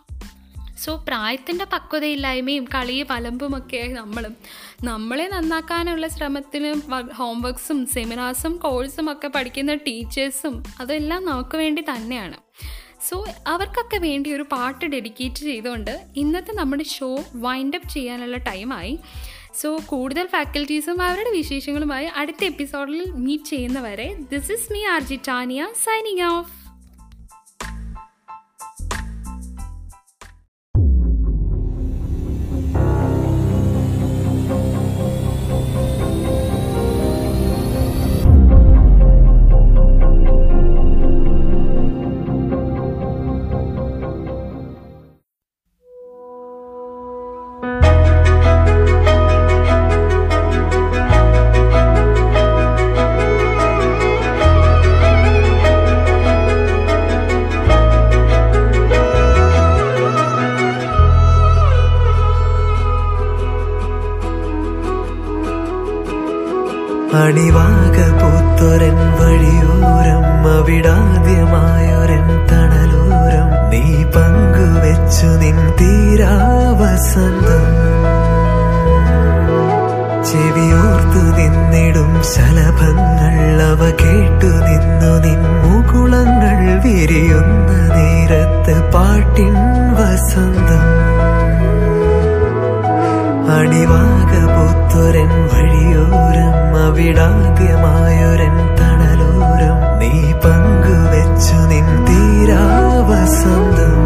സോ പ്രായത്തിന്റെ പക്വതയില്ലായ്മയും കളിയും അലമ്പുമൊക്കെ നമ്മളും നമ്മളെ നന്നാക്കാനുള്ള ശ്രമത്തിന് ഹോംവർക്സും സെമിനാർസും കോഴ്സും ഒക്കെ പഠിക്കുന്ന ടീച്ചേഴ്സും അതെല്ലാം നമുക്ക് വേണ്ടി തന്നെയാണ്. സോ അവർക്കൊക്കെ വേണ്ടി ഒരു പാട്ട് ഡെഡിക്കേറ്റ് ചെയ്തുകൊണ്ട് ഇന്നത്തെ നമ്മുടെ ഷോ വൈൻഡ് അപ്പ് ചെയ്യാനുള്ള ടൈമായി സോ കൂടുതൽ ഫാക്കൽറ്റീസും അവരുടെ വിശേഷങ്ങളുമായി അടുത്ത എപ്പിസോഡിൽ മീറ്റ് ചെയ്യുന്നവരെ this is me R J Tania signing off അണിവാക പൂത്തൊരൻ വഴിയോരം അവിടാദ്യമായൊരൻ തണലോരം. നീ പങ്കുവെച്ചു നിൻ തീരാവസന്തം. ചെവിയോർത്തു നിന്നിടും ശലഭങ്ങൾ അവ കേട്ടു നിന്നു നിൻ മുകുളങ്ങൾ വിരിയുന്ന നേരത്ത് പാട്ടിൻ വസന്തം. അണിവാക പൂത്തൊരൻ വഴിയോരം അവിടാദ്യമായൊരൻ തണലോരം നീ പങ്കുവെച്ചു നിൻ തീരാവസന്തം.